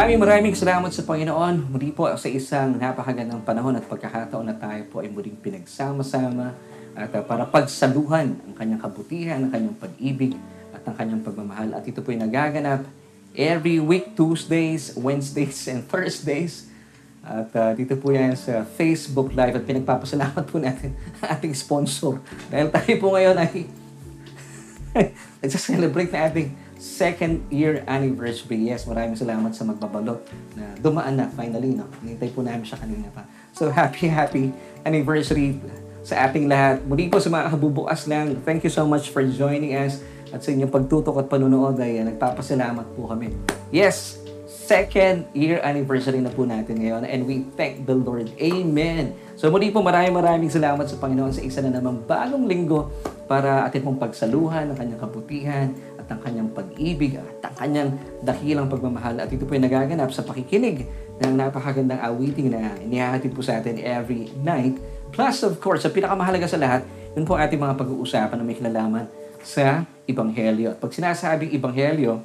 Maraming maraming salamat sa Panginoon. Muli po sa isang napakagandang panahon at pagkakataon na tayo po ay muling pinagsama-sama at uh, para pagsaluhan ang kanyang kabutihan, ang kanyang pag-ibig at ang kanyang pagmamahal. At ito po ay nagaganap every week, Tuesdays, Wednesdays, and Thursdays. At uh, dito po yan sa Facebook Live at pinagpapasalamat po natin ating sponsor. Dahil tayo po ngayon ay nagsa-celebrate na ating second year anniversary. Yes, maraming salamat sa magbabalot na dumaan na finally. No? Hinintay po namin siya kanina pa. So happy, happy anniversary sa ating lahat. Muli po sa mga kabubukas lang, thank you so much for joining us at sa inyong pagtutok at panunood ay uh, nagpapasalamat po kami. Yes, second year anniversary na po natin ngayon and we thank the Lord. Amen. So muli po maraming maraming salamat sa Panginoon sa isa na namang bagong linggo para atin pong pagsaluhan ang kanyang kabutihan ang kanyang pag-ibig at ang kanyang dakilang pagmamahal. At ito po ay nagaganap sa pakikinig ng napakagandang awiting na inihahatid po sa atin every night. Plus, of course, sa pinakamahalaga sa lahat, yun po ating mga pag-uusapan na may kinalaman sa Ibanghelyo. At pag sinasabing Ibanghelyo,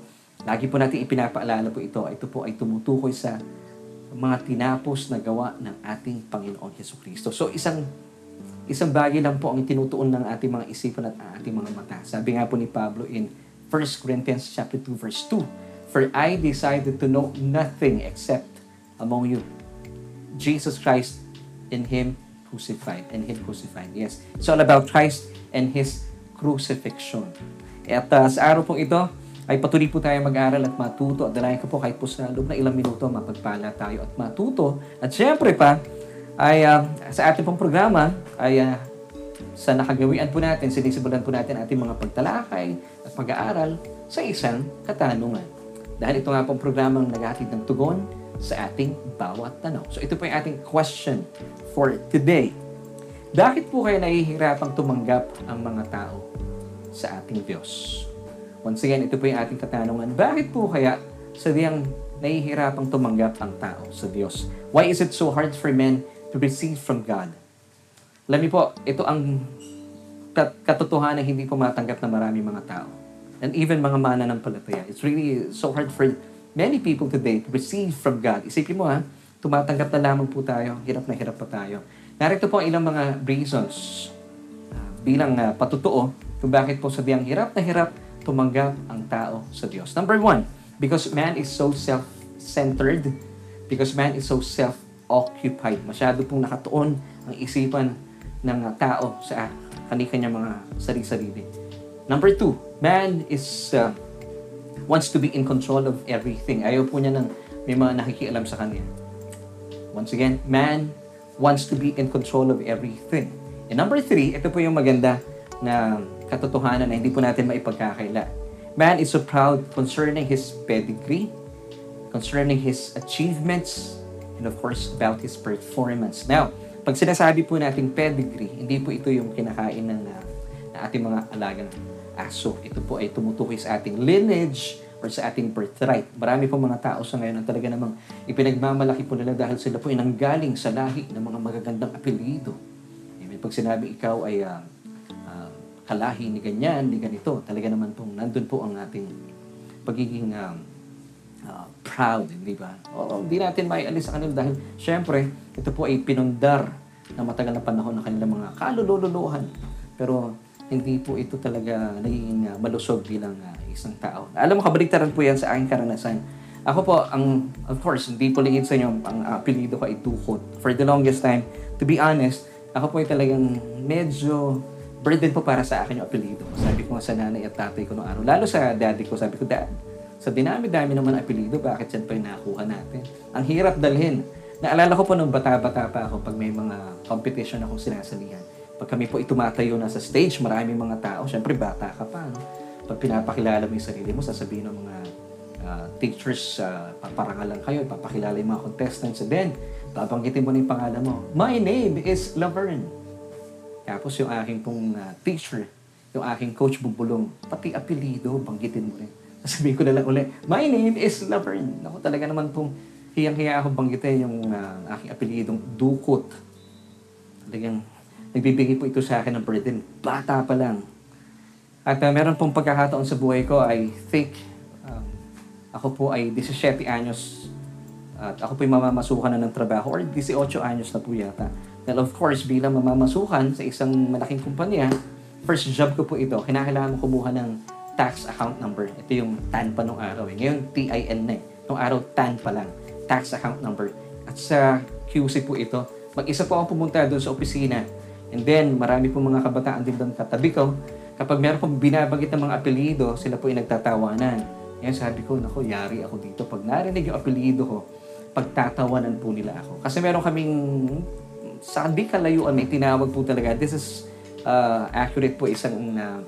lagi po natin ipinapaalala po ito. Ito po ay tumutukoy sa mga tinapos na gawa ng ating Panginoon Yeso Kristo. So, isang isang bagay lang po ang tinutuon ng ating mga isipan at ating mga mata. Sabi nga po ni Pablo in 1 Corinthians chapter 2 verse 2, For I decided to know nothing except among you Jesus Christ in Him crucified and Him crucified. Yes, it's all about Christ and His crucifixion. At uh, sa araw pong ito, ay patuloy po tayo mag-aral at matuto. At dalayan ko po kahit po sa loob na ilang minuto, mapagpala tayo at matuto. At syempre pa, ay uh, sa ating pong programa ay uh, sa nakagawian po natin, sinisimulan po natin ating mga pagtalakay pag-aaral sa isang katanungan. Dahil ito nga pong programang naghatid ng tugon sa ating bawat tanong. So ito po yung ating question for today. Bakit po kayo nahihirapang tumanggap ang mga tao sa ating Diyos? Once again, ito po yung ating katanungan. Bakit po kaya sadyang nahihirapang tumanggap ang tao sa Diyos? Why is it so hard for men to receive from God. Alam niyo po, ito ang katotohanan na hindi po matanggap ng marami mga tao. And even mga mananampalataya. It's really so hard for many people today to receive from God. Isipin mo ha, tumatanggap na lamang po tayo, hirap na hirap pa tayo. Narito po ang ilang mga reasons uh, bilang uh, patutuo kung bakit po sabihan hirap na hirap tumanggap ang tao sa Diyos. Number one, because man is so self-centered, because man is so self occupied. Masyado pong nakatuon ang isipan ng tao sa kani-kanya mga sarili-sarili. Number two, man is uh, wants to be in control of everything. Ayaw po niya ng may mga nakikialam sa kanya. Once again, man wants to be in control of everything. And number three, ito po yung maganda na katotohanan na hindi po natin maipagkakaila. Man is so proud concerning his pedigree, concerning his achievements, and of course, about his performance. Now, pag sinasabi po nating pedigree, hindi po ito yung kinakain ng, uh, ng ating mga alagang aso. Ito po ay tumutukoy sa ating lineage or sa ating birthright. Marami po mga tao sa ngayon ang talaga namang ipinagmamalaki po nila dahil sila po ay nanggaling sa lahi ng mga magagandang apelido. Amen. Pag sinabi ikaw ay uh, uh, kalahi ni ganyan, ni ganito, talaga naman pong nandun po ang ating pagiging um, uh, proud, di ba? Oo, hindi natin maialis sa kanila dahil syempre, ito po ay pinundar na matagal na panahon ng kanilang mga kalululuhan. Pero hindi po ito talaga naging uh, malusog bilang uh, isang tao. Alam mo, kabaliktaran po yan sa aking karanasan. Ako po, ang, of course, hindi po lingid sa inyo, ang apelido ko ay Tukot. For the longest time, to be honest, ako po ay talagang medyo burden po para sa akin yung apelido. Sabi ko sa nanay at tatay ko noong araw. Lalo sa daddy ko, sabi ko, Dad, sa dinami-dami naman apelido, bakit yan pa yung nakuha natin? Ang hirap dalhin. Naalala ko po nung bata-bata pa ako pag may mga competition akong sinasalihan. Pag kami po itumatayo na sa stage, maraming mga tao, syempre bata ka pa. No? Pag pinapakilala mo yung sarili mo, sasabihin ng mga uh, teachers, uh, paparangalan kayo, papakilala yung mga contestants, and then, babanggitin mo na yung pangalan mo. My name is Laverne. Tapos yung aking pong uh, teacher, yung aking coach bubulong, pati apelido, banggitin mo rin. Sabihin ko na lang ulit, my name is Laverne. Ako talaga naman pong hiyang-hiya ako banggitin yung uh, aking apelidong Dukot. Talagang nagbibigay po ito sa akin ng burden. Bata pa lang. At uh, meron pong pagkakataon sa buhay ko, I think, um, ako po ay 17 anyos At ako po'y mamamasukan na ng trabaho or 18 anyos na po yata. Well, of course, bilang mamamasukan sa isang malaking kumpanya, first job ko po ito, kinakailangan mo kumuha ng tax account number. Ito yung TAN pa nung araw. Eh. Ngayon, TIN na eh. Nung araw, TAN pa lang. Tax account number. At sa QC po ito, mag-isa po ako pumunta doon sa opisina. And then, marami po mga kabataan din doon katabi ko. Kapag meron pong binabanggit ng mga apelido, sila po ay nagtatawanan. Ngayon sabi ko, nako, yari ako dito. Pag narinig yung apelido ko, pagtatawanan po nila ako. Kasi meron kaming, sa di kalayuan, may tinawag po talaga. This is uh, accurate po isang uh,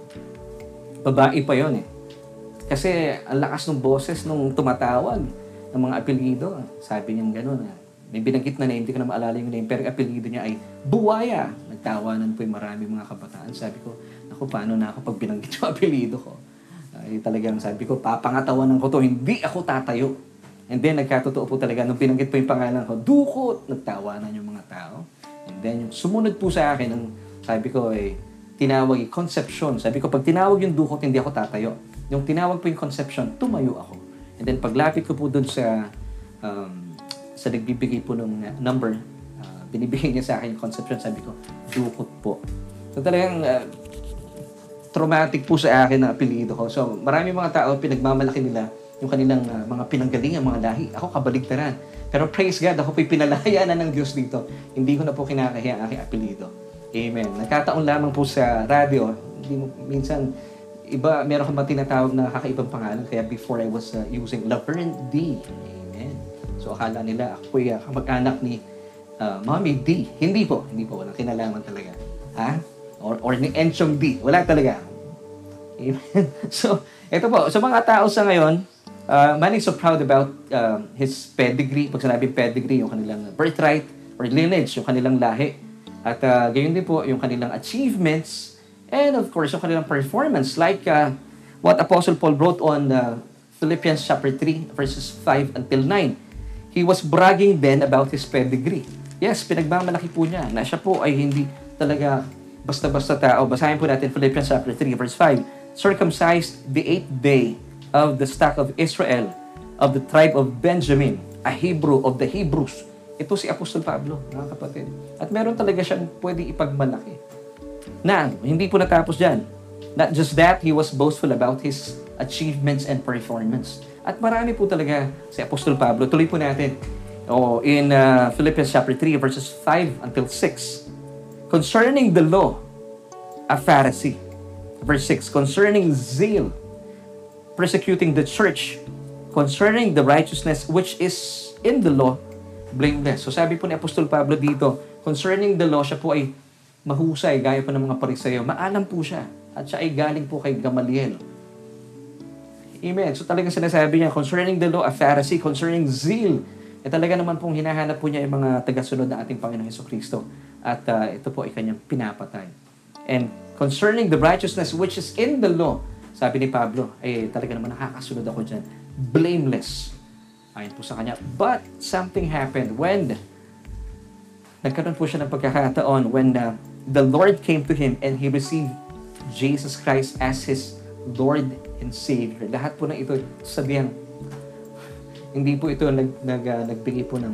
babae pa yon eh. Kasi ang lakas ng boses nung tumatawag ng mga apelido. Sabi niya gano'n. Ah. May binanggit na name, hindi ko na maalala yung name, pero ang apelido niya ay Buwaya. Nagtawanan po yung marami mga kabataan. Sabi ko, ako, paano na ako pag binanggit yung apelido ko? Ay, talagang sabi ko, papangatawanan ko to, hindi ako tatayo. And then, nagkatotoo po talaga, nung binanggit po yung pangalan ko, dukot, nagtawanan yung mga tao. And then, yung sumunod po sa akin, ang sabi ko, eh, tinawag yung conception. Sabi ko, pag tinawag yung dukot, hindi ako tatayo. Yung tinawag po yung conception, tumayo ako. And then, paglapit ko po dun sa, um, sa nagbibigay po ng number, uh, binibigay niya sa akin yung conception, sabi ko, dukot po. So, talagang, uh, traumatic po sa akin ang apelido ko. So, marami mga tao, pinagmamalaki nila yung kanilang uh, mga pinanggalingan, mga lahi. Ako kabaligtaran. Pero praise God, ako po'y pinalaya na ng Diyos dito. Hindi ko na po kinakahiya ang aking apelido. Amen. Nagkataon lamang po sa radio, hindi mo, minsan, iba, meron akong tinatawag na kakaibang pangalan. Kaya before I was uh, using Laverne D. Amen. So akala nila ako po'y uh, kamag-anak ni uh, Mommy D. Hindi po. Hindi po. Walang kinalaman talaga. Ha? Or, or ni Enchong D. Wala talaga. Amen. So, ito po. Sa mga tao sa ngayon, Uh, man is so proud about uh, his pedigree. Pag sinabing pedigree, yung kanilang birthright or lineage, yung kanilang lahi. At uh, gayon din po yung kanilang achievements and of course yung kanilang performance like uh, what Apostle Paul wrote on uh, Philippians chapter 3 verses 5 until 9. He was bragging then about his pedigree. Yes, pinagmamalaki po niya na siya po ay hindi talaga basta-basta tao. Basahin po natin Philippians chapter 3 verse 5. Circumcised the eighth day of the stock of Israel, of the tribe of Benjamin, a Hebrew of the Hebrews. Ito si Apostol Pablo, mga kapatid. At meron talaga siyang pwede ipagmalaki. Na, hindi po natapos dyan. Not just that, he was boastful about his achievements and performance. At marami po talaga si Apostol Pablo. Tuloy po natin. Oh, in uh, Philippians chapter 3, verses 5 until 6. Concerning the law, a Pharisee. Verse 6, concerning zeal, persecuting the church concerning the righteousness which is in the law, blameless. So sabi po ni Apostol Pablo dito, concerning the law, siya po ay mahusay, gaya po ng mga parisayo. Maalam po siya. At siya ay galing po kay Gamaliel. Amen. So talagang sinasabi niya, concerning the law, a Pharisee, concerning zeal, eh talaga naman pong hinahanap po niya yung mga tagasunod ng ating Panginoong Heso Kristo. At uh, ito po ay kanyang pinapatay. And concerning the righteousness which is in the law, sabi ni Pablo, eh talaga naman nakakasunod ako dyan. Blameless. Ayon po sa kanya. But something happened when nagkaroon po siya ng pagkakataon when uh, the Lord came to him and he received Jesus Christ as his Lord and Savior. Lahat po ng ito sabihang hindi po ito nag, nag, uh, nagbigay po ng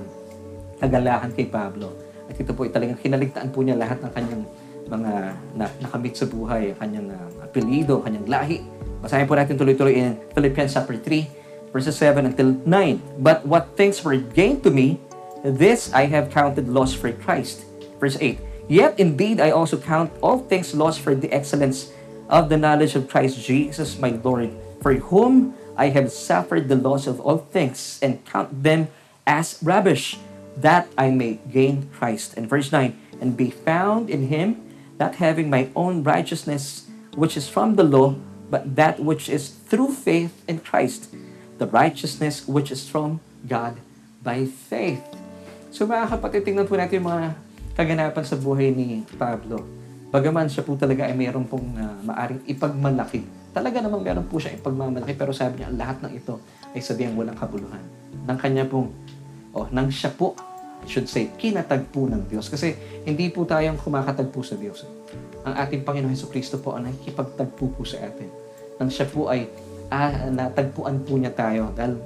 kagalakan kay Pablo. At ito po talagang kinaligtaan po niya lahat ng kanyang mga na, nakamit sa buhay, kanyang uh, apelido, kanyang lahi. Basahin po natin tuloy-tuloy in Philippians chapter 3, verses 7 until 9. But what things were gained to me, this I have counted loss for Christ. Verse 8. Yet indeed I also count all things lost for the excellence of the knowledge of Christ Jesus my Lord, for whom I have suffered the loss of all things and count them as rubbish, that I may gain Christ. And verse 9, and be found in him, not having my own righteousness which is from the law, but that which is through faith in Christ, the righteousness which is from God by faith. So mga kapatid, tingnan po natin yung mga kaganapan sa buhay ni Pablo. Bagaman siya po talaga ay mayroon pong uh, maaring ipagmalaki. Talaga namang meron po siya ipagmamalaki, pero sabi niya, lahat ng ito ay sabihan walang kabuluhan. Nang kanya pong, oh, nang siya po I should say, kinatagpo ng Diyos. Kasi hindi po tayong kumakatagpo sa Diyos. Ang ating Panginoon Heso Kristo po ang nakikipagtagpo po sa atin. Nang siya po ay ah, natagpuan po niya tayo dahil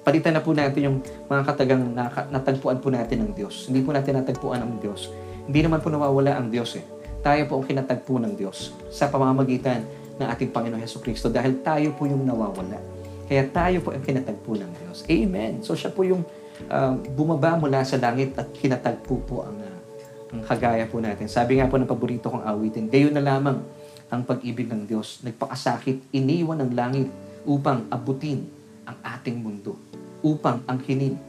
Palitan na po natin yung mga katagang natagpuan po natin ng Diyos. Hindi po natin natagpuan ang Diyos. Hindi naman po nawawala ang Diyos eh. Tayo po ang kinatagpo ng Diyos sa pamamagitan ng ating Panginoon Heso Kristo dahil tayo po yung nawawala. Kaya tayo po ang kinatagpo ng Diyos. Amen. So siya po yung uh, bumaba mula sa langit at kinatagpo po ang, uh, ang kagaya po natin. Sabi nga po ng paborito kong awitin, gayon na lamang ang pag-ibig ng Diyos. Nagpakasakit, iniwan ng langit upang abutin ang ating mundo. Upang angkinin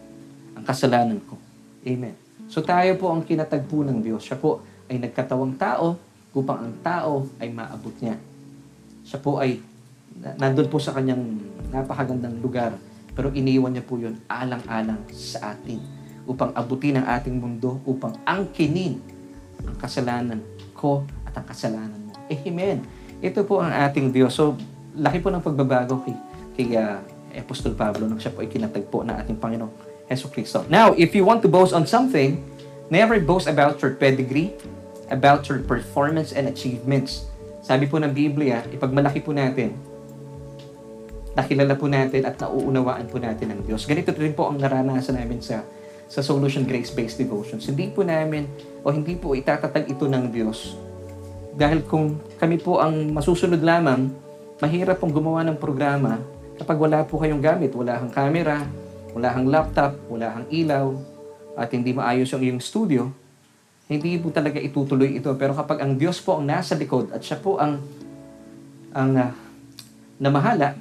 ang kasalanan ko. Amen. So tayo po ang kinatagpo ng Diyos. Siya po ay nagkatawang tao upang ang tao ay maabot niya. Siya po ay nandun po sa kanyang napakagandang lugar pero iniwan niya po yun alang-alang sa atin upang abutin ang ating mundo, upang angkinin ang kasalanan ko at ang kasalanan mo. Amen. Ito po ang ating Diyos. So, laki po ng pagbabago kay, kay uh, Apostol Pablo nang siya po ay kinatagpo ng ating Panginoong Heso Kristo. Now, if you want to boast on something, never boast about your pedigree, about your performance and achievements. Sabi po ng Biblia, ipagmalaki po natin, nakilala po natin at nauunawaan po natin ng Diyos. Ganito rin po ang naranasan namin sa sa Solution Grace-Based Devotions. Hindi po namin o hindi po itatatag ito ng Diyos. Dahil kung kami po ang masusunod lamang, mahirap pong gumawa ng programa kapag wala po kayong gamit. Wala kang camera, wala kang laptop, wala kang ilaw, at hindi maayos yung iyong studio hindi po talaga itutuloy ito. Pero kapag ang Diyos po ang nasa likod at siya po ang ang uh, namahala,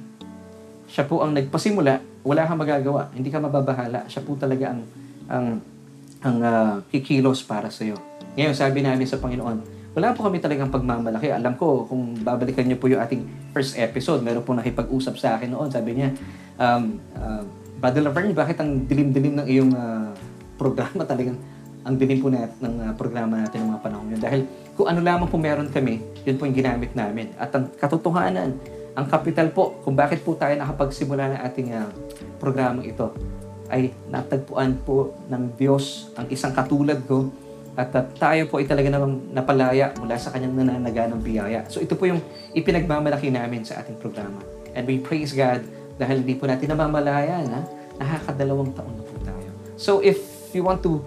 siya po ang nagpasimula, wala kang magagawa. Hindi ka mababahala. Siya po talaga ang ang ang uh, kikilos para sa iyo. Ngayon, sabi namin sa Panginoon, wala po kami talagang pagmamalaki. Alam ko, kung babalikan niyo po yung ating first episode, meron po nakipag-usap sa akin noon. Sabi niya, um, uh, Brother Laverne, bakit ang dilim-dilim ng iyong uh, programa talagang ang dilim po natin ng uh, programa natin ng mga panahon yun. Dahil kung ano lamang po meron kami, yun po yung ginamit namin. At ang katotohanan, ang kapital po, kung bakit po tayo nakapagsimula ng ating uh, programang ito, ay natagpuan po ng Diyos ang isang katulad ko at uh, tayo po ay talaga namang napalaya mula sa kanyang nananaga ng biyaya. So ito po yung ipinagmamalaki namin sa ating programa. And we praise God dahil hindi po natin namamalaya na nakakadalawang taon na po tayo. So if you want to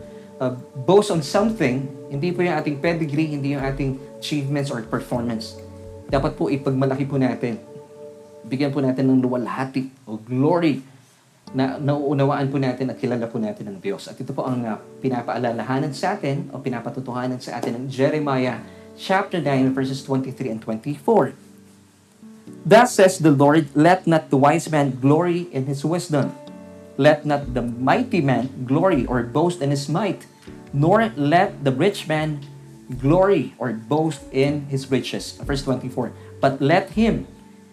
uh, boast on something, hindi po yung ating pedigree, hindi yung ating achievements or performance. Dapat po ipagmalaki po natin. Bigyan po natin ng luwalhati o glory na nauunawaan po natin at kilala po natin ng Diyos. At ito po ang uh, pinapaalalahanan sa atin o pinapatutuhanan sa atin ng Jeremiah chapter 9 verses 23 and 24. Thus says the Lord, let not the wise man glory in his wisdom, let not the mighty man glory or boast in his might, nor let the rich man glory or boast in his riches. Verse 24. But let him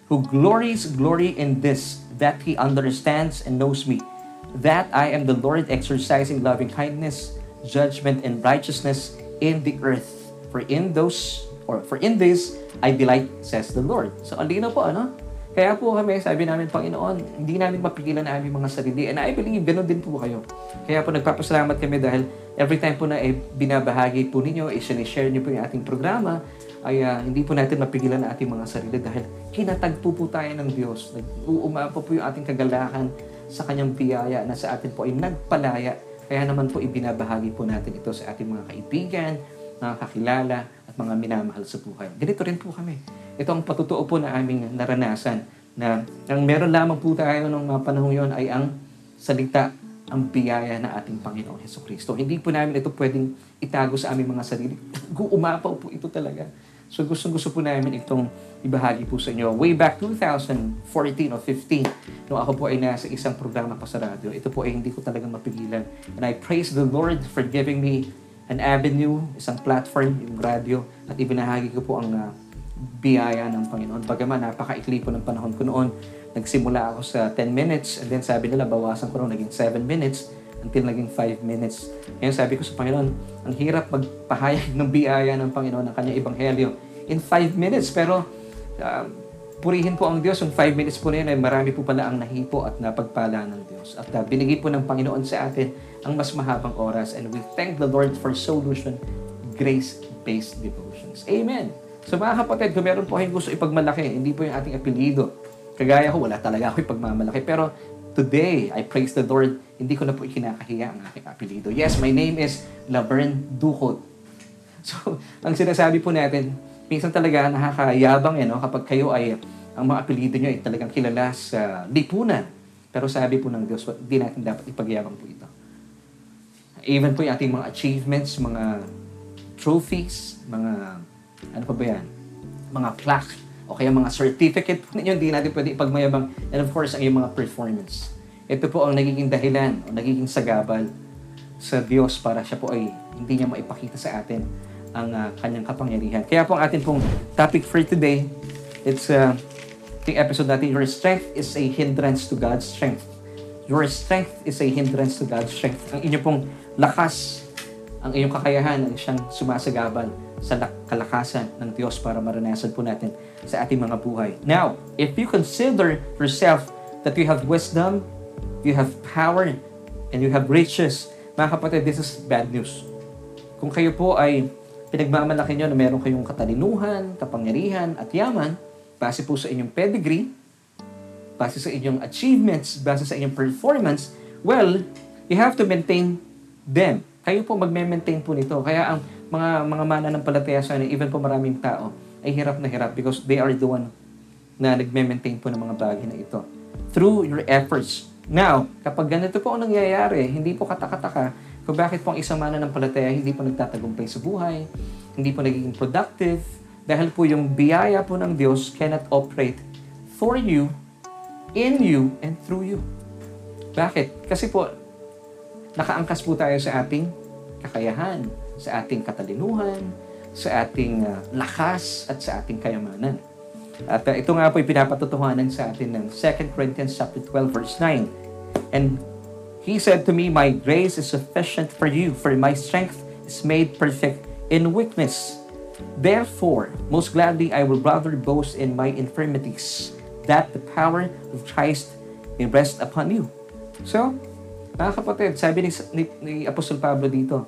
who glories glory in this, that he understands and knows me, that I am the Lord exercising loving kindness, judgment, and righteousness in the earth. For in those, or for in this, I delight, says the Lord. So, alino po, ano? Kaya po kami, sabi namin, Panginoon, hindi namin mapigilan ang aming mga sarili. And I believe, ganun din po kayo. Kaya po nagpapasalamat kami dahil every time po na eh, binabahagi po ninyo, i-share niyo po yung ating programa, ay uh, hindi po natin mapigilan ang ating mga sarili dahil kinatagpo po tayo ng Diyos. Nag-uumapo po yung ating kagalakan sa kanyang biyaya na sa atin po ay nagpalaya. Kaya naman po ibinabahagi po natin ito sa ating mga kaibigan, mga kakilala, at mga minamahal sa buhay. Ganito rin po kami. Ito ang patutuo po na aming naranasan na ang meron lamang po tayo nung mga panahon yon ay ang salita, ang biyaya na ating Panginoong Heso Kristo. Hindi po namin ito pwedeng itago sa aming mga sarili. Umapaw po ito talaga. So gusto gusto po namin itong ibahagi po sa inyo. Way back 2014 o 15, nung ako po ay nasa isang programa pa sa radyo, ito po ay hindi ko talagang mapigilan. And I praise the Lord for giving me an avenue, isang platform, yung radio, at ibinahagi ko po ang uh, biyaya ng Panginoon. Bagaman napakaikli po ng panahon ko noon, nagsimula ako sa 10 minutes and then sabi nila bawasan ko noon naging 7 minutes until naging 5 minutes. Ngayon sabi ko sa Panginoon, ang hirap magpahayag ng biyaya ng Panginoon ng kanyang ebanghelyo in 5 minutes. Pero uh, purihin po ang Diyos, yung 5 minutes po na yun ay marami po pala ang nahipo at napagpala ng Diyos. At uh, binigay po ng Panginoon sa atin ang mas mahabang oras. And we thank the Lord for solution grace-based devotions. Amen. So mga kapatid, kung meron po kayong gusto ipagmalaki, hindi po yung ating apelido. Kagaya ko, wala talaga ako ipagmamalaki. Pero today, I praise the Lord, hindi ko na po ikinakahiya ang aking apelido. Yes, my name is Laverne Ducot. So, ang sinasabi po natin, minsan talaga nakakayabang eh, no? kapag kayo ay, ang mga apelido nyo ay talagang kilala sa lipunan. Pero sabi po ng Diyos, hindi natin dapat ipagyabang po ito. Even po yung ating mga achievements, mga trophies, mga, ano pa ba yan? Mga plaque, o kaya mga certificate po ninyo, hindi natin pwede ipagmayabang. And of course, ang iyong mga performance. Ito po ang nagiging dahilan o nagiging sagabal sa Diyos para siya po ay hindi niya maipakita sa atin ang uh, kanyang kapangyarihan. Kaya po ang atin pong topic for today, it's uh, yung episode natin, Your strength is a hindrance to God's strength. Your strength is a hindrance to God's strength. Ang inyong pong lakas, ang iyong kakayahan ay siyang sumasagabal sa kalakasan ng Diyos para maranasan po natin sa ating mga buhay. Now, if you consider yourself that you have wisdom, you have power, and you have riches, mga kapatid, this is bad news. Kung kayo po ay pinagmamalaki nyo na meron kayong katalinuhan, kapangyarihan, at yaman, base po sa inyong pedigree, base sa inyong achievements, base sa inyong performance, well, you have to maintain them. Kayo po magme-maintain po nito. Kaya ang mga mga mana ng palataya sa even po maraming tao, ay hirap na hirap because they are the one na nagme-maintain po ng mga bagay na ito. Through your efforts. Now, kapag ganito po ang nangyayari, hindi po katakataka kung bakit po ang isang mana ng palataya hindi po nagtatagumpay sa buhay, hindi po nagiging productive, dahil po yung biyaya po ng Diyos cannot operate for you, in you, and through you. Bakit? Kasi po, nakaangkas po tayo sa ating kakayahan, sa ating katalinuhan, sa ating uh, lakas, at sa ating kayamanan. At uh, ito nga po ipinapatutuhanan sa atin ng 2 Corinthians chapter 12 verse 9. And He said to me, My grace is sufficient for you, for my strength is made perfect in weakness. Therefore, most gladly I will rather boast in my infirmities, that the power of Christ may rest upon you. So, mga kapatid, sabi ni, ni, ni Apostol Pablo dito,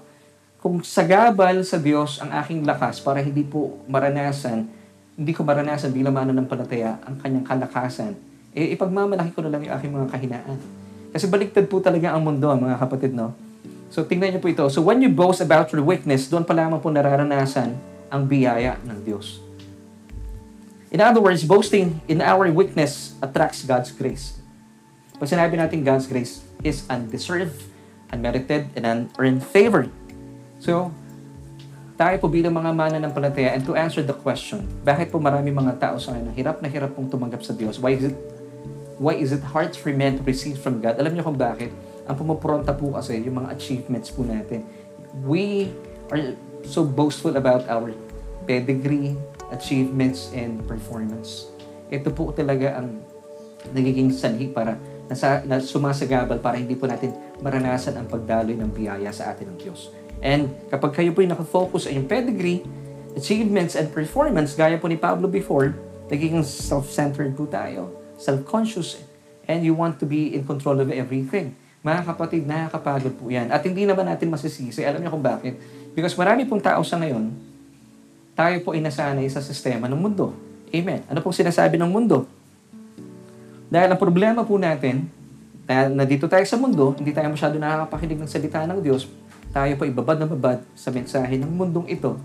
kung sagabal sa Diyos ang aking lakas para hindi po maranasan, hindi ko maranasan bilang mananampalataya ang kanyang kalakasan, eh ipagmamalaki ko na lang yung aking mga kahinaan. Kasi baliktad po talaga ang mundo, mga kapatid, no? So, tingnan niyo po ito. So, when you boast about your weakness, doon pa lamang po nararanasan ang biyaya ng Diyos. In other words, boasting in our weakness attracts God's grace. Pag sinabi natin God's grace is undeserved, unmerited, and unearned favor. So, tayo po bilang mga mana ng palataya and to answer the question, bakit po marami mga tao sa ngayon hirap na hirap pong tumanggap sa Diyos? Why is it Why is it hard for men to receive from God? Alam niyo kung bakit? Ang pumupronta po kasi yung mga achievements po natin. We are so boastful about our pedigree, achievements, and performance. Ito po talaga ang nagiging sanhi para nasa, na sumasagabal para hindi po natin maranasan ang pagdaloy ng biyaya sa atin ng Diyos. And kapag kayo po yung nakafocus sa inyong pedigree, achievements, and performance, gaya po ni Pablo before, nagiging self-centered po tayo self-conscious, and you want to be in control of everything. Mga kapatid, nakakapagod po yan. At hindi naman natin masisisi. Alam niyo kung bakit? Because marami pong tao sa ngayon, tayo po inasanay sa sistema ng mundo. Amen. Ano pong sinasabi ng mundo? Dahil ang problema po natin, na, na dito tayo sa mundo, hindi tayo masyado nakakapakinig ng salita ng Diyos, tayo po ibabad na babad sa mensahe ng mundong ito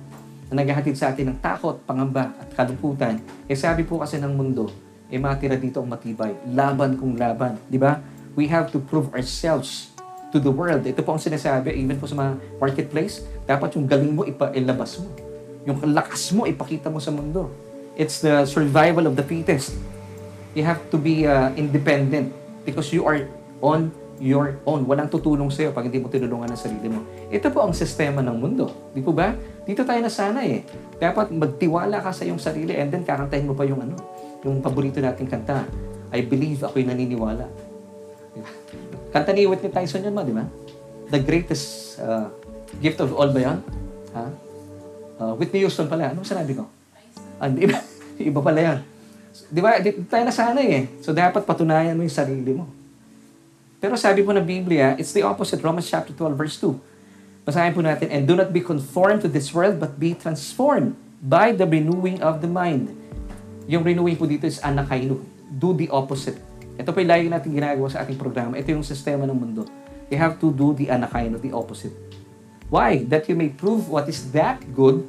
na naghahatid sa atin ng takot, pangamba at kalungkutan. Eh sabi po kasi ng mundo, eh matira dito ang matibay. Laban kung laban. Di ba? We have to prove ourselves to the world. Ito po ang sinasabi, even po sa mga marketplace, dapat yung galing mo ipailabas mo. Yung lakas mo, ipakita mo sa mundo. It's the survival of the fittest. You have to be uh, independent because you are on your own. Walang tutulong sa'yo pag hindi mo tinulungan ang sarili mo. Ito po ang sistema ng mundo. Di po ba? Dito tayo nasanay eh. Dapat magtiwala ka sa iyong sarili and then kakantahin mo pa yung ano, yung paborito nating kanta, I believe ako'y naniniwala. Diba? Kanta ni Whitney Tyson yun ma, di ba? The greatest uh, gift of all ba yan? Ha? Uh, Whitney Houston pala. Ano sinabi ko? Ah, di ba? Iba pala yan. Di ba? Di, tayo na sana eh. So dapat patunayan mo yung sarili mo. Pero sabi po ng Biblia, it's the opposite. Romans chapter 12 verse 2. Basahin po natin, And do not be conformed to this world, but be transformed by the renewing of the mind yung renewing po dito is anakainu. Do the opposite. Ito po yung lagi natin ginagawa sa ating programa. Ito yung sistema ng mundo. You have to do the anakaino, the opposite. Why? That you may prove what is that good,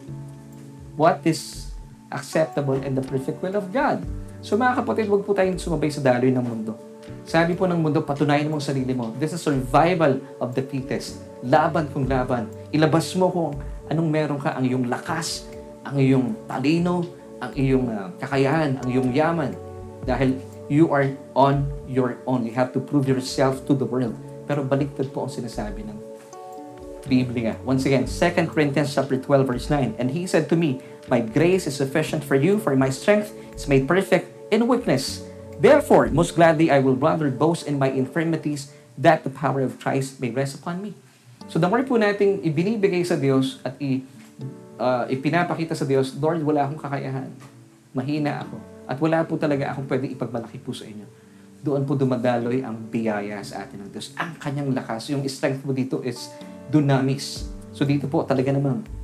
what is acceptable, and the perfect will of God. So mga kapatid, huwag po tayong sumabay sa daloy ng mundo. Sabi po ng mundo, patunayan mo ang sarili mo. This is survival of the fittest. Laban kung laban. Ilabas mo kung anong meron ka, ang iyong lakas, ang iyong talino, ang iyong uh, kakayahan, ang iyong yaman. Dahil you are on your own. You have to prove yourself to the world. Pero baliktad po ang sinasabi ng Biblia. Once again, 2 Corinthians chapter 12 verse 9. And he said to me, My grace is sufficient for you, for my strength is made perfect in weakness. Therefore, most gladly I will rather boast in my infirmities that the power of Christ may rest upon me. So the more po nating ibinibigay sa Diyos at i, uh, ipinapakita sa Diyos, Lord, wala akong kakayahan. Mahina ako. At wala po talaga akong pwede ipagmalaki po sa inyo. Doon po dumadaloy ang biyaya sa atin ng Diyos. Ang kanyang lakas. Yung strength mo dito is dunamis. So dito po talaga namang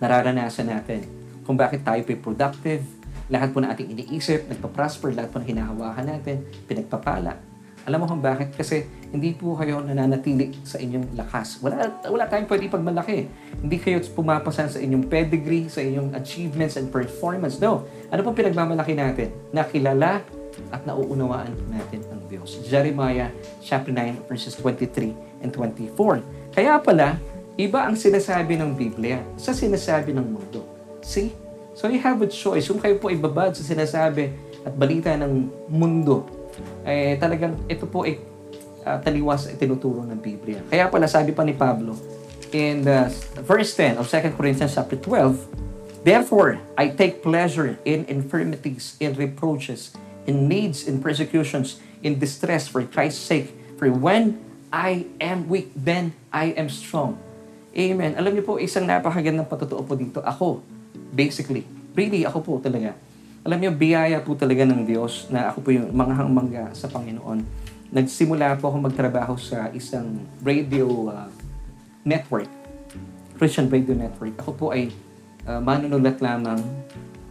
nararanasan natin kung bakit tayo po productive, lahat po na ating iniisip, nagpa-prosper, lahat po na hinahawakan natin, pinagpapala. Alam mo kung bakit? Kasi hindi po kayo nananatili sa inyong lakas. Wala, wala tayong pwede pagmalaki. Hindi kayo pumapasan sa inyong pedigree, sa inyong achievements and performance. No. Ano pong pinagmamalaki natin? Nakilala at nauunawaan natin ang Diyos. Jeremiah chapter 9 verses 23 and 24. Kaya pala, iba ang sinasabi ng Biblia sa sinasabi ng mundo. See? So you have a choice. Kung kayo po ibabad sa sinasabi at balita ng mundo, eh talagang ito po ay uh, taliwas ay tinuturo ng Biblia. Kaya pala sabi pa ni Pablo in the verse 10 of 2 Corinthians chapter 12, Therefore, I take pleasure in infirmities, in reproaches, in needs, in persecutions, in distress for Christ's sake. For when I am weak, then I am strong. Amen. Alam niyo po, isang napakagandang patotoo po dito. Ako, basically, really, ako po talaga. Alam niyo, biyaya po talaga ng Diyos na ako po yung manghang mangga sa Panginoon. Nagsimula po ako magtrabaho sa isang radio uh, network, Christian Radio Network. Ako po ay uh, manunulat lamang.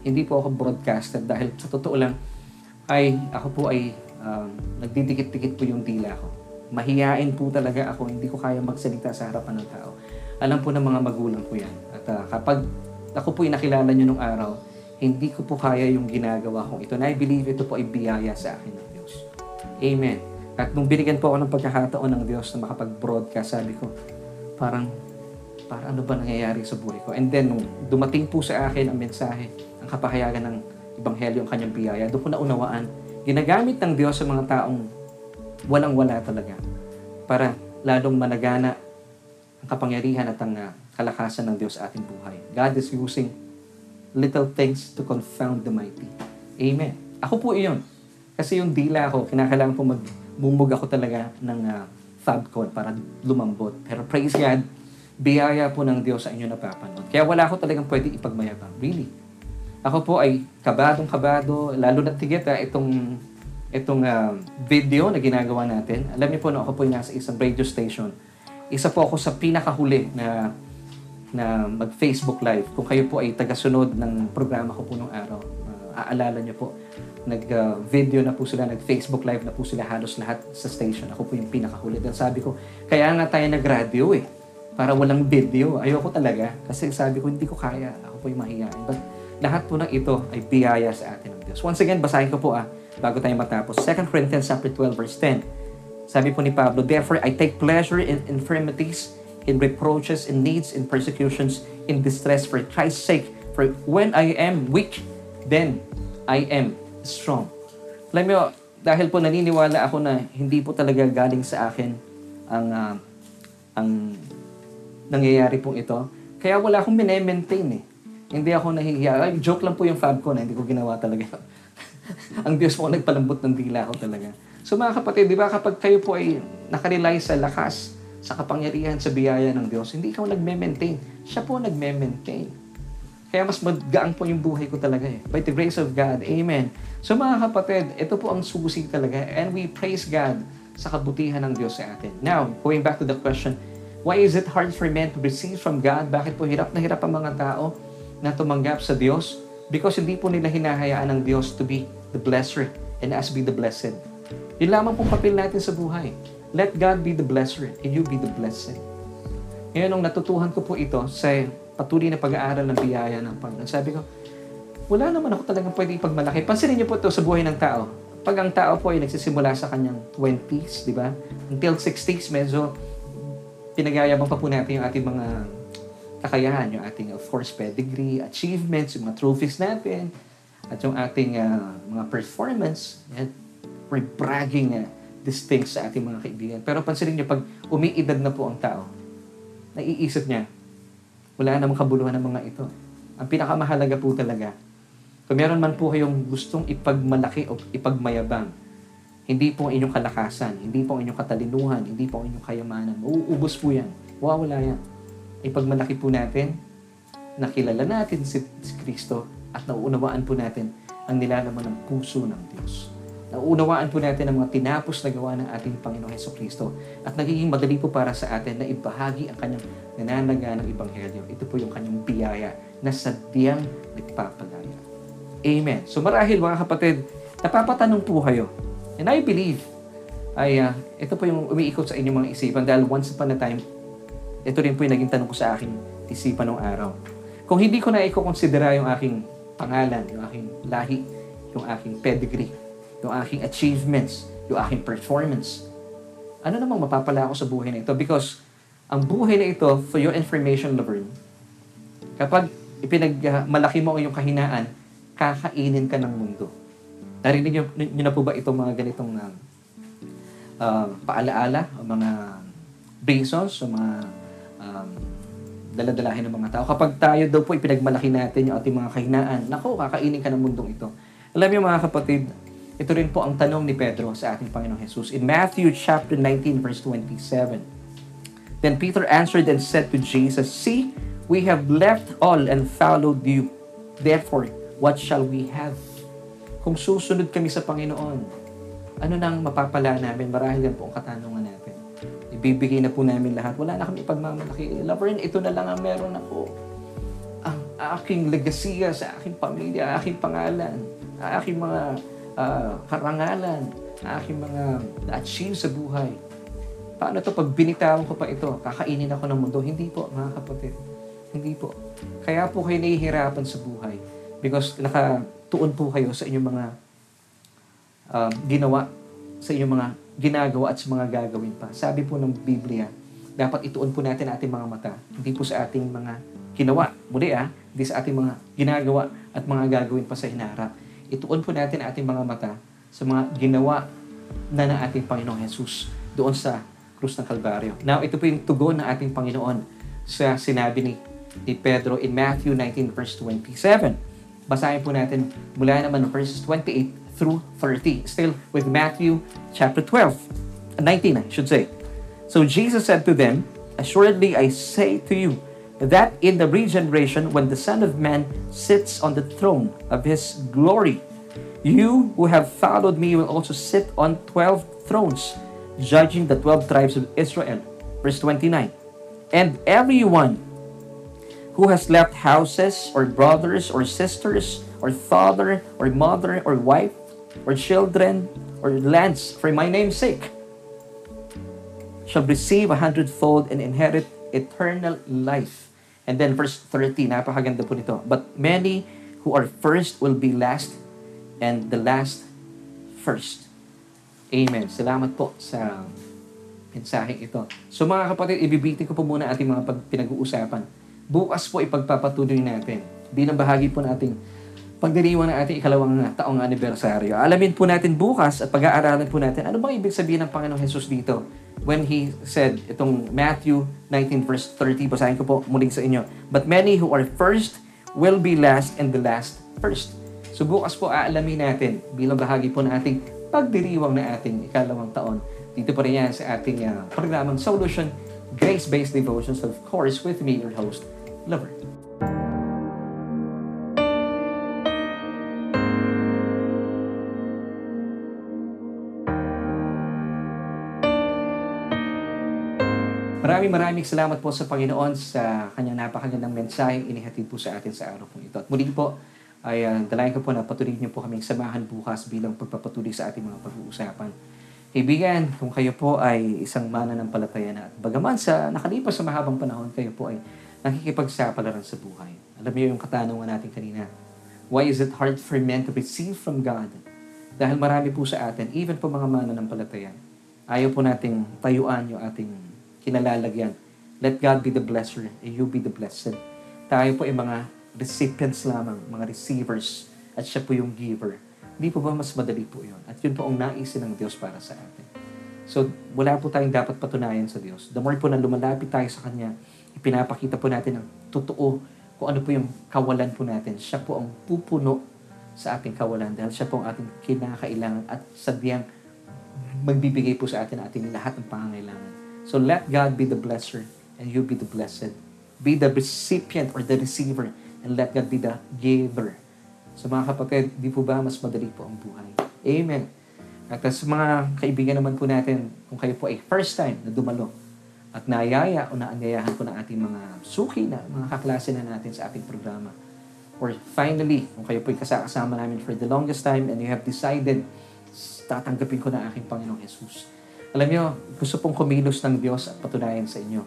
Hindi po ako broadcaster dahil sa totoo lang ay ako po ay um, nagdidikit-dikit po yung dila ko. Mahiyain po talaga ako, hindi ko kaya magsalita sa harapan ng tao. Alam po ng mga magulang ko yan. At uh, kapag ako po nakilala nyo nung araw, hindi ko po kaya yung ginagawa kong ito. And I believe ito po ay biyaya sa akin ng Diyos. Amen. At nung binigyan po ako ng pagkakataon ng Diyos na makapag-broadcast, sabi ko, parang para ano ba nangyayari sa buhay ko? And then, nung dumating po sa akin ang mensahe, ang kapahayagan ng Ebanghelyo, ang kanyang biyaya, doon ko naunawaan, ginagamit ng Diyos sa mga taong walang-wala talaga para lalong managana ang kapangyarihan at ang uh, kalakasan ng Diyos sa ating buhay. God is using little things to confound the mighty. Amen. Ako po iyon. Kasi yung dila ko, kinakailangan po magbumog ako talaga ng uh, Fabcon para lumambot. Pero praise God, biyaya po ng Diyos sa inyo napapanood. Kaya wala ako talagang pwede ipagmayabang. Really. Ako po ay kabadong kabado, lalo na tigit ha, itong, itong uh, video na ginagawa natin. Alam niyo po, no, ako po ay nasa isang radio station. Isa po ako sa pinakahuli na na mag-Facebook Live. Kung kayo po ay tagasunod ng programa ko po nung araw, uh, aalala niyo po, nag-video uh, na po sila, nag-Facebook Live na po sila halos lahat sa station. Ako po yung pinakahuli. Dahil sabi ko, kaya nga tayo nag-radio eh para walang video. Ayoko talaga. Kasi sabi ko, hindi ko kaya. Ako po yung mahihain. But lahat po ng ito ay biyaya sa atin ng Diyos. Once again, basahin ko po ah, bago tayo matapos. 2 Corinthians chapter 12, verse 10. Sabi po ni Pablo, Therefore, I take pleasure in infirmities, in reproaches, in needs, in persecutions, in distress for Christ's sake. For when I am weak, then I am strong. Alam mo, dahil po naniniwala ako na hindi po talaga galing sa akin ang uh, ang nangyayari pong ito. Kaya wala akong mine-maintain eh. Hindi ako nahihiya. Ay, joke lang po yung fab ko na hindi ko ginawa talaga. ang Diyos po nagpalambot ng dila ko talaga. So mga kapatid, di ba kapag kayo po ay nakarely sa lakas, sa kapangyarihan, sa biyaya ng Diyos, hindi ikaw nagme-maintain. Siya po nagme-maintain. Kaya mas maggaan po yung buhay ko talaga eh. By the grace of God. Amen. So mga kapatid, ito po ang susi talaga. And we praise God sa kabutihan ng Diyos sa atin. Now, going back to the question, Why is it hard for men to receive from God? Bakit po hirap na hirap ang mga tao na tumanggap sa Diyos? Because hindi po nila hinahayaan ng Diyos to be the blesser and us be the blessed. Yun lamang pong papel natin sa buhay. Let God be the blesser and you be the blessing. Ngayon, nung natutuhan ko po ito sa patuloy na pag-aaral ng biyaya ng Panginoon, sabi ko, wala naman ako talagang pwede ipagmalaki. Pansinin niyo po ito sa buhay ng tao. Pag ang tao po ay nagsisimula sa kanyang 20s, di ba? Until 60s, medyo pinagayabang pa po natin yung ating mga kakayahan, yung ating, of course, pedigree, achievements, yung mga trophies natin, at yung ating uh, mga performance. Yan. Bragging uh, these things sa ating mga kaibigan. Pero pansinin niyo, pag umiidad na po ang tao, naiisip niya, wala namang kabuluhan ng mga ito. Ang pinakamahalaga po talaga, kung meron man po kayong gustong ipagmalaki o ipagmayabang, hindi po ang inyong kalakasan, hindi po ang inyong katalinuhan, hindi po ang inyong kayamanan. Mauubos po yan. Wawala yan. Ipagmalaki po natin, nakilala natin si Kristo at nauunawaan po natin ang nilalaman ng puso ng Diyos. Nauunawaan po natin ang mga tinapos na gawa ng ating Panginoong Heso Kristo at nagiging madali po para sa atin na ibahagi ang kanyang nananaga ng Ebanghelyo. Ito po yung kanyang biyaya na sadyang nagpapalaya. Amen. So marahil mga kapatid, napapatanong po kayo, and I believe, ay uh, ito po yung umiikot sa inyong mga isipan dahil once upon a time, ito rin po yung naging tanong ko sa aking isipan ng araw. Kung hindi ko na i-considera yung aking pangalan, yung aking lahi, yung aking pedigree, yung aking achievements, yung aking performance. Ano namang mapapala ako sa buhay na ito? Because ang buhay na ito, for your information, Laverne, kapag ipinagmalaki mo ang iyong kahinaan, kakainin ka ng mundo. Narinig niyo, niyo na po ba itong mga ganitong uh, paalaala o mga reasons o mga um, daladalahin ng mga tao. Kapag tayo daw po ipinagmalaki natin yung ating mga kahinaan, nako, kakainin ka ng mundong ito. Alam niyo mga kapatid, ito rin po ang tanong ni Pedro sa ating Panginoong Jesus. In Matthew chapter 19 verse 27, Then Peter answered and said to Jesus, See, we have left all and followed you. Therefore, what shall we have? Kung susunod kami sa Panginoon, ano nang mapapala namin? Marahil yan po ang katanungan natin. Ibibigay na po namin lahat. Wala na kami ipagmamalaki. Laverne, ito na lang ang meron ako. Ang aking legasiya sa aking pamilya, aking pangalan, aking mga uh, karangalan, aking mga na-achieve sa buhay. Paano to pag binitawan ko pa ito, kakainin ako ng mundo? Hindi po, mga kapatid. Hindi po. Kaya po kayo nahihirapan sa buhay because nakatuon po kayo sa inyong mga uh, ginawa, sa inyong mga ginagawa at sa mga gagawin pa. Sabi po ng Biblia, dapat ituon po natin ating mga mata, hindi po sa ating mga ginawa. Muli ah, hindi sa ating mga ginagawa at mga gagawin pa sa hinarap ituon po natin ating mga mata sa mga ginawa na ng ating Panginoong Jesus doon sa krus ng Kalbaryo. Now, ito po yung tugon ng ating Panginoon sa sinabi ni, ni Pedro in Matthew 19 verse 27. Basahin po natin mula naman verses 28 through 30. Still with Matthew chapter 12. 19, I should say. So Jesus said to them, Assuredly I say to you, that in the regeneration, when the Son of Man sits on the throne of his glory, you who have followed me will also sit on 12 thrones, judging the 12 tribes of Israel. Verse 29. And everyone who has left houses, or brothers, or sisters, or father, or mother, or wife, or children, or lands for my name's sake, shall receive a hundredfold and inherit eternal life. And then verse 30, napakaganda po nito. But many who are first will be last, and the last first. Amen. Salamat po sa mensaheng ito. So mga kapatid, ibibitin ko po muna ating mga pinag-uusapan. Bukas po ipagpapatuloy natin bilang bahagi po nating pagdiriwang ng ating ikalawang taong anibersaryo. Alamin po natin bukas at pag-aaralan po natin ano bang ibig sabihin ng Panginoong Jesus dito when He said, itong Matthew 19 verse 30, basahin ko po muling sa inyo. But many who are first will be last and the last first. So bukas po aalamin natin bilang bahagi po ng ating pagdiriwang na ating ikalawang taon. Dito po rin yan sa ating uh, programang Solution Grace-Based Devotions, of course, with me, your host, Lover. Maraming maraming salamat po sa Panginoon sa kanyang napakagandang mensahe inihatid po sa atin sa araw po ito. At muli po, ay uh, dalayan ko po na patuloy niyo po kaming samahan bukas bilang pagpapatuloy sa ating mga pag-uusapan. Kaibigan, kung kayo po ay isang mananampalataya na at bagaman sa nakalipas sa mahabang panahon, kayo po ay nakikipagsapalaran sa buhay. Alam niyo yung katanungan natin kanina. Why is it hard for men to receive from God? Dahil marami po sa atin, even po mga mananampalataya, ayaw po nating tayuan yung ating kinalalagyan. Let God be the blesser and you be the blessed. Tayo po ay mga recipients lamang, mga receivers, at siya po yung giver. Hindi po ba mas madali po yun? At yun po ang naisin ng Diyos para sa atin. So, wala po tayong dapat patunayan sa Diyos. The more po na lumalapit tayo sa Kanya, ipinapakita po natin ang totoo kung ano po yung kawalan po natin. Siya po ang pupuno sa ating kawalan dahil siya po ang ating kinakailangan at sadyang magbibigay po sa atin ating lahat ng pangangailangan. So let God be the blesser and you be the blessed. Be the recipient or the receiver and let God be the giver. So mga kapatid, di po ba mas madali po ang buhay? Amen. At sa mga kaibigan naman po natin, kung kayo po ay first time na dumalo at naayaya o naanyayahan po ng ating mga suki na mga kaklase na natin sa ating programa. Or finally, kung kayo po ay kasama namin for the longest time and you have decided, tatanggapin ko na aking Panginoong Jesus. Alam niyo, gusto pong kumilos ng Diyos at patunayan sa inyo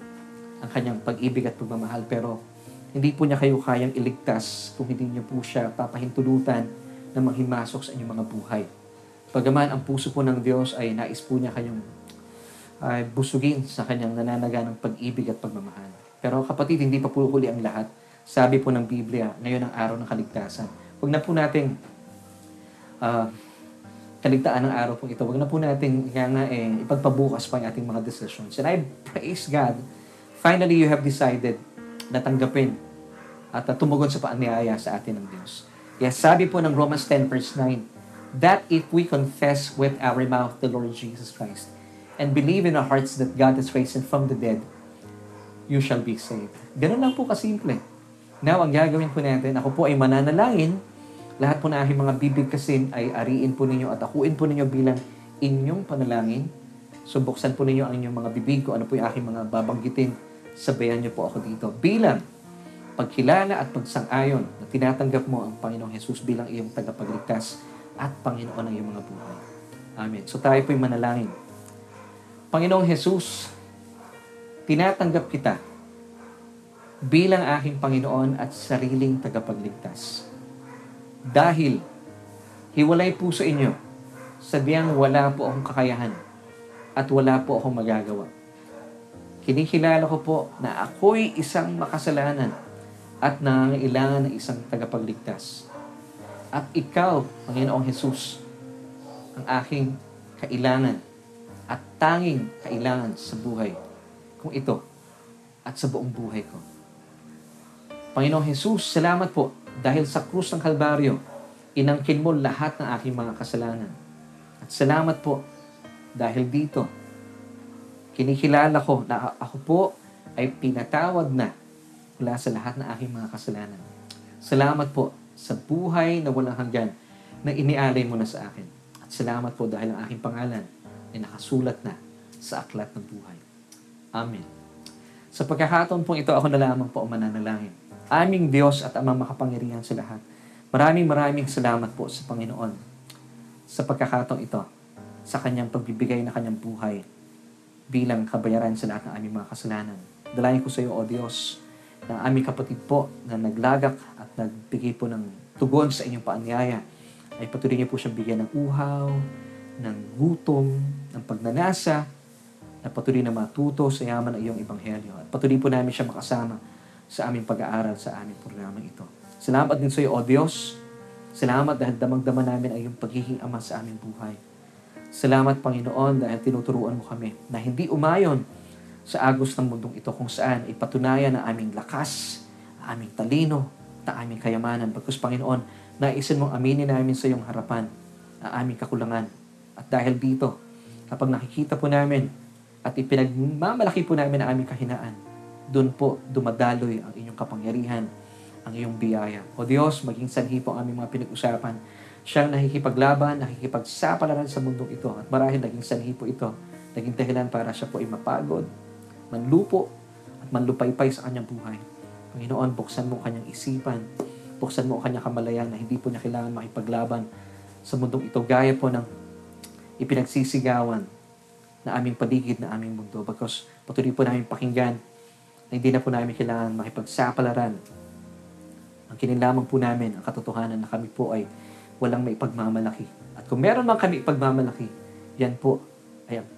ang kanyang pag-ibig at pagmamahal. Pero hindi po niya kayo kayang iligtas kung hindi niyo po siya papahintulutan na manghimasok sa inyong mga buhay. Pagaman ang puso po ng Diyos ay nais po niya kayong uh, busugin sa kanyang nananaga ng pag-ibig at pagmamahal. Pero kapatid, hindi pa po ang lahat. Sabi po ng Biblia, ngayon ang araw ng kaligtasan. Huwag na po nating uh, kaligtaan ng araw po ito. Huwag na po natin kaya nga eh, ipagpabukas pa ang ating mga decisions. And I praise God, finally you have decided na tanggapin at tumugon sa paanyaya sa atin ng Diyos. Yes, sabi po ng Romans 10 verse 9, that if we confess with our mouth the Lord Jesus Christ and believe in our hearts that God has raised him from the dead, you shall be saved. Ganun lang po kasimple. Now, ang gagawin po natin, ako po ay mananalangin, lahat po na aking mga bibig kasi ay ariin po ninyo at akuin po ninyo bilang inyong panalangin. So, buksan po ninyo ang inyong mga bibig ko, ano po yung aking mga babanggitin sabayan niyo po ako dito bilang pagkilala at pagsang-ayon na tinatanggap mo ang Panginoong Jesus bilang iyong tagapagligtas at Panginoon ng iyong mga buhay. Amen. So tayo po'y manalangin. Panginoong Jesus, tinatanggap kita bilang aking Panginoon at sariling tagapagligtas. Dahil hiwalay po sa inyo, sabiang wala po akong kakayahan at wala po akong magagawa Kinikilala ko po na ako'y isang makasalanan at nangangailangan ng isang tagapagligtas. At ikaw, Panginoong Jesus, ang aking kailangan at tanging kailangan sa buhay kung ito at sa buong buhay ko. Panginoong Jesus, salamat po dahil sa krus ng Kalbaryo, inangkin mo lahat ng aking mga kasalanan. At salamat po dahil dito, Kinikilala ko na ako po ay pinatawad na mula sa lahat ng aking mga kasalanan. Salamat po sa buhay na walang hanggan na inialay mo na sa akin. At salamat po dahil ang aking pangalan ay nakasulat na sa aklat ng buhay. Amen. Sa pagkakataon pong ito, ako na lamang po mananalangin. Aming Diyos at Amang makapangyarihan sa lahat. Maraming maraming salamat po sa Panginoon sa pagkakataon ito, sa kanyang pagbibigay na kanyang buhay bilang kabayaran sa lahat ng aming mga kasalanan. Dalayan ko sa iyo, O Diyos, na aming kapatid po na naglagak at nagbigay po ng tugon sa inyong paanyaya, ay patuloy niyo po siyang bigyan ng uhaw, ng gutom, ng pagnanasa, na patuloy na matuto sa yaman ng iyong ebanghelyo. At patuloy po namin siya makasama sa aming pag-aaral sa aming programa ito. Salamat din sa iyo, O Diyos. Salamat dahil damang-dama namin ang iyong pagiging ama sa aming buhay. Salamat Panginoon dahil tinuturuan mo kami na hindi umayon sa agos ng mundong ito kung saan ipatunayan ang aming lakas, ang aming talino, at aming kayamanan. Bagkus Panginoon, naisin mong aminin namin sa iyong harapan ang aming kakulangan. At dahil dito, kapag nakikita po namin at ipinagmamalaki po namin ang aming kahinaan, doon po dumadaloy ang inyong kapangyarihan, ang iyong biyaya. O Diyos, maging sanhi po ang aming mga pinag-usapan Siyang nakikipaglaban, nakikipagsapalaran sa mundong ito. At marahil naging sanhi po ito, naging dahilan para siya po ay mapagod, manlupo, at manlupaypay sa kanyang buhay. Panginoon, buksan mo kanyang isipan Buksan mo ang kanyang kamalayan na hindi po niya kailangan makipaglaban sa mundong ito gaya po ng ipinagsisigawan na aming paligid na aming mundo. Because patuloy po namin pakinggan na hindi na po namin kailangan makipagsapalaran. Ang kinilamang po namin, ang katotohanan na kami po ay walang may pagmamalaki. At kung meron man kami ipagmamalaki, yan po ay ang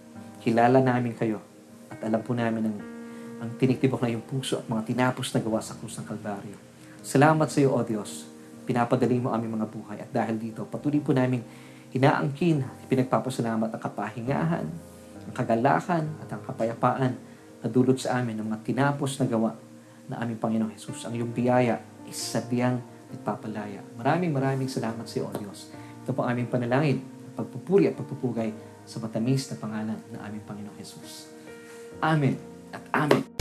kilala namin kayo at alam po namin ang, ang tiniktibok na yung puso at mga tinapos na gawa sa krus ng Kalbaryo. Salamat sa iyo, O Diyos. Pinapadali mo aming mga buhay at dahil dito, patuloy po namin inaangkin, pinagpapasalamat ang kapahingahan, ang kagalakan at ang kapayapaan na dulot sa amin ng mga tinapos na gawa na aming Panginoong Jesus. Ang iyong biyaya is sadyang nagpapalaya. Maraming maraming salamat sa iyo, O Diyos. Ito po aming panalangin, pagpupuri at pagpupugay sa matamis na pangalan ng aming Panginoong Jesus. Amen at Amen.